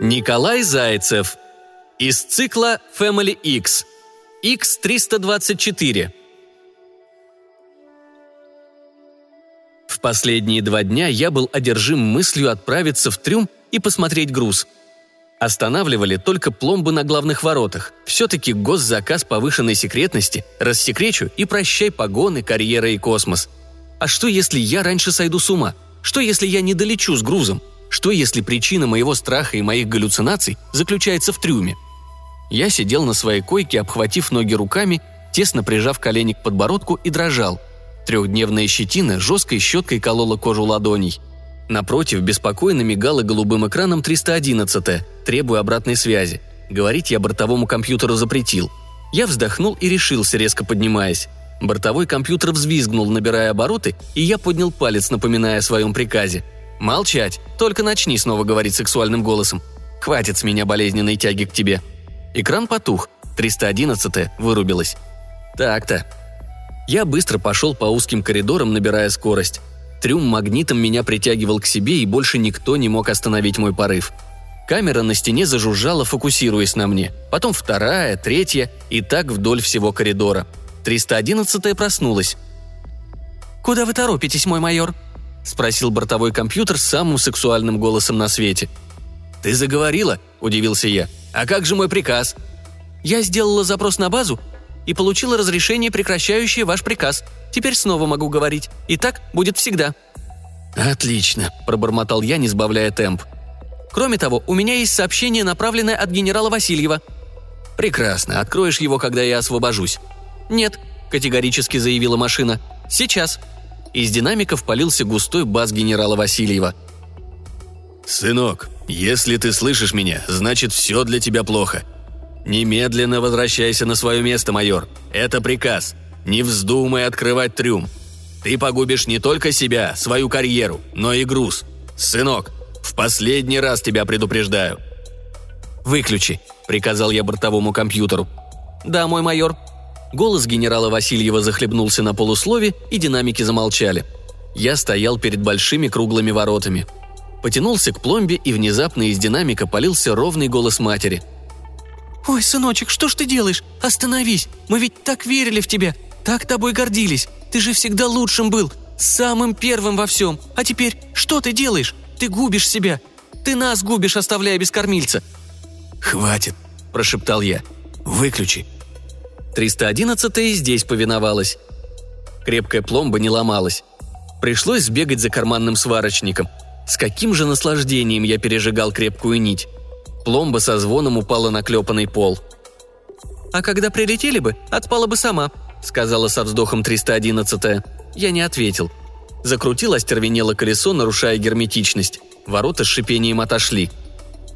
Николай Зайцев. Из цикла Family X. X324. В последние два дня я был одержим мыслью отправиться в трюм и посмотреть груз. Останавливали только пломбы на главных воротах. Все-таки госзаказ повышенной секретности, рассекречу и прощай погоны, карьера и космос. А что, если я раньше сойду с ума? Что, если я не долечу с грузом? Что, если причина моего страха и моих галлюцинаций заключается в трюме? Я сидел на своей койке, обхватив ноги руками, тесно прижав колени к подбородку и дрожал. Трехдневная щетина жесткой щеткой колола кожу ладоней. Напротив, беспокойно мигала голубым экраном 311 требуя обратной связи. Говорить я бортовому компьютеру запретил. Я вздохнул и решился, резко поднимаясь. Бортовой компьютер взвизгнул, набирая обороты, и я поднял палец, напоминая о своем приказе – «Молчать. Только начни снова говорить сексуальным голосом. Хватит с меня болезненной тяги к тебе». Экран потух. 311 вырубилась. Так-то. Я быстро пошел по узким коридорам, набирая скорость. Трюм магнитом меня притягивал к себе, и больше никто не мог остановить мой порыв. Камера на стене зажужжала, фокусируясь на мне. Потом вторая, третья, и так вдоль всего коридора. 311 проснулась. «Куда вы торопитесь, мой майор?» – спросил бортовой компьютер самым сексуальным голосом на свете. «Ты заговорила?» – удивился я. «А как же мой приказ?» «Я сделала запрос на базу и получила разрешение, прекращающее ваш приказ. Теперь снова могу говорить. И так будет всегда». «Отлично», – пробормотал я, не сбавляя темп. «Кроме того, у меня есть сообщение, направленное от генерала Васильева». «Прекрасно. Откроешь его, когда я освобожусь». «Нет», – категорически заявила машина. «Сейчас». Из динамиков полился густой бас генерала Васильева. «Сынок, если ты слышишь меня, значит все для тебя плохо. Немедленно возвращайся на свое место, майор. Это приказ. Не вздумай открывать трюм. Ты погубишь не только себя, свою карьеру, но и груз. Сынок, в последний раз тебя предупреждаю». «Выключи», — приказал я бортовому компьютеру. «Да, мой майор», Голос генерала Васильева захлебнулся на полуслове, и динамики замолчали. Я стоял перед большими круглыми воротами. Потянулся к пломбе, и внезапно из динамика полился ровный голос матери. «Ой, сыночек, что ж ты делаешь? Остановись! Мы ведь так верили в тебя, так тобой гордились. Ты же всегда лучшим был, самым первым во всем. А теперь что ты делаешь? Ты губишь себя. Ты нас губишь, оставляя без кормильца». «Хватит», – прошептал я. «Выключи». 311 и здесь повиновалась. Крепкая пломба не ломалась. Пришлось сбегать за карманным сварочником. С каким же наслаждением я пережигал крепкую нить. Пломба со звоном упала на клепанный пол. «А когда прилетели бы, отпала бы сама», — сказала со вздохом 311 Я не ответил. Закрутил остервенело колесо, нарушая герметичность. Ворота с шипением отошли.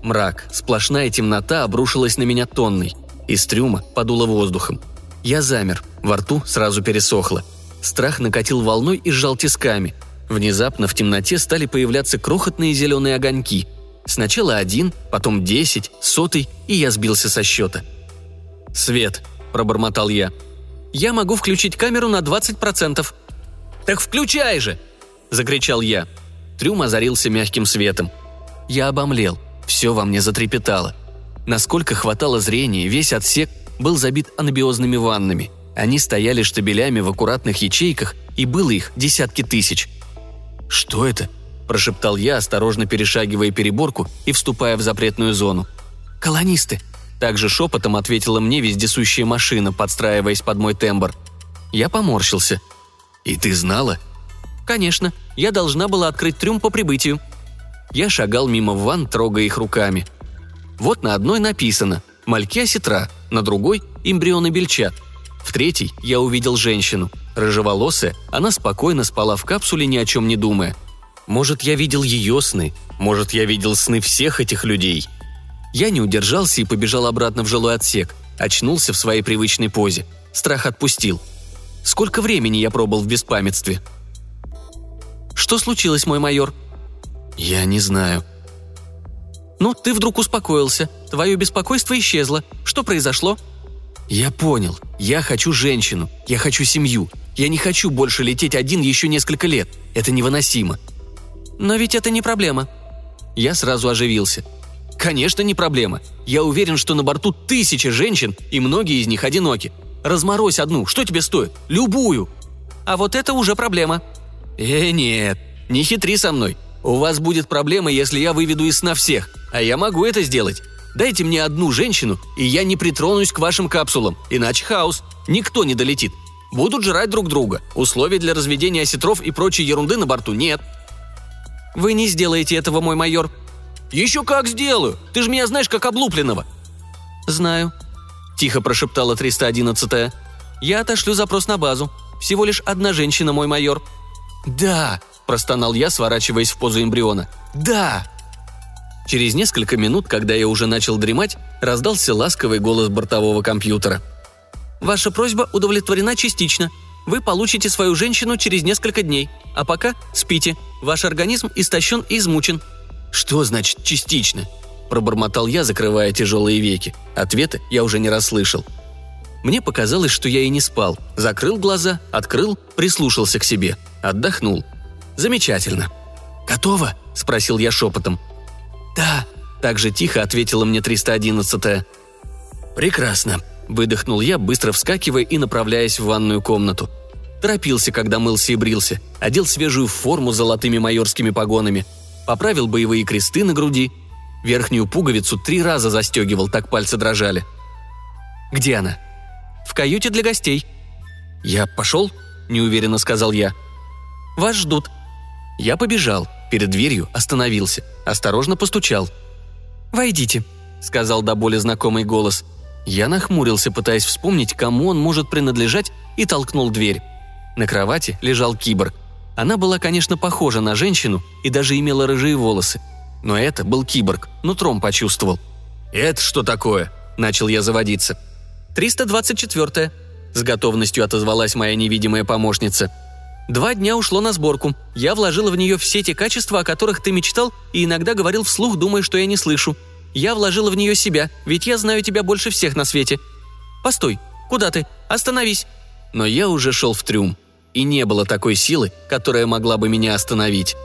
Мрак, сплошная темнота обрушилась на меня тонной. Из трюма подуло воздухом. Я замер, во рту сразу пересохло. Страх накатил волной и сжал тисками. Внезапно в темноте стали появляться крохотные зеленые огоньки. Сначала один, потом десять, сотый, и я сбился со счета. «Свет», – пробормотал я. «Я могу включить камеру на 20%. «Так включай же!» – закричал я. Трюм озарился мягким светом. Я обомлел. Все во мне затрепетало. Насколько хватало зрения, весь отсек был забит анабиозными ваннами. Они стояли штабелями в аккуратных ячейках, и было их десятки тысяч. «Что это?» – прошептал я, осторожно перешагивая переборку и вступая в запретную зону. «Колонисты!» – также шепотом ответила мне вездесущая машина, подстраиваясь под мой тембр. Я поморщился. «И ты знала?» «Конечно. Я должна была открыть трюм по прибытию». Я шагал мимо ванн, трогая их руками. Вот на одной написано «Мальки сетра», на другой – эмбрионы бельчат. В третьей я увидел женщину. Рыжеволосая, она спокойно спала в капсуле, ни о чем не думая. Может, я видел ее сны, может, я видел сны всех этих людей. Я не удержался и побежал обратно в жилой отсек, очнулся в своей привычной позе. Страх отпустил. Сколько времени я пробыл в беспамятстве? «Что случилось, мой майор?» «Я не знаю», «Ну, ты вдруг успокоился. Твое беспокойство исчезло. Что произошло?» «Я понял. Я хочу женщину. Я хочу семью. Я не хочу больше лететь один еще несколько лет. Это невыносимо». «Но ведь это не проблема». Я сразу оживился. Конечно, не проблема. Я уверен, что на борту тысячи женщин, и многие из них одиноки. Разморозь одну, что тебе стоит? Любую. А вот это уже проблема. Э, нет, не хитри со мной. У вас будет проблема, если я выведу из сна всех, а я могу это сделать. Дайте мне одну женщину, и я не притронусь к вашим капсулам, иначе хаос. Никто не долетит. Будут жрать друг друга. Условий для разведения осетров и прочей ерунды на борту нет. Вы не сделаете этого, мой майор. Еще как сделаю. Ты же меня знаешь как облупленного. Знаю. Тихо прошептала 311-я. Я отошлю запрос на базу. Всего лишь одна женщина, мой майор. Да, простонал я, сворачиваясь в позу эмбриона. Да. Через несколько минут, когда я уже начал дремать, раздался ласковый голос бортового компьютера. «Ваша просьба удовлетворена частично. Вы получите свою женщину через несколько дней. А пока спите. Ваш организм истощен и измучен». «Что значит частично?» – пробормотал я, закрывая тяжелые веки. Ответа я уже не расслышал. Мне показалось, что я и не спал. Закрыл глаза, открыл, прислушался к себе. Отдохнул. Замечательно. «Готово?» – спросил я шепотом. «Да», – так же тихо ответила мне 311-я. «Прекрасно», – выдохнул я, быстро вскакивая и направляясь в ванную комнату. Торопился, когда мылся и брился, одел свежую форму с золотыми майорскими погонами, поправил боевые кресты на груди, верхнюю пуговицу три раза застегивал, так пальцы дрожали. «Где она?» «В каюте для гостей». «Я пошел?» – неуверенно сказал я. «Вас ждут». Я побежал – Перед дверью остановился, осторожно постучал. «Войдите», — сказал до боли знакомый голос. Я нахмурился, пытаясь вспомнить, кому он может принадлежать, и толкнул дверь. На кровати лежал киборг. Она была, конечно, похожа на женщину и даже имела рыжие волосы. Но это был киборг, нутром почувствовал. «Это что такое?» – начал я заводиться. «324-я», – с готовностью отозвалась моя невидимая помощница – Два дня ушло на сборку. Я вложила в нее все те качества, о которых ты мечтал, и иногда говорил вслух, думая, что я не слышу. Я вложила в нее себя, ведь я знаю тебя больше всех на свете. Постой, куда ты? Остановись!» Но я уже шел в трюм, и не было такой силы, которая могла бы меня остановить.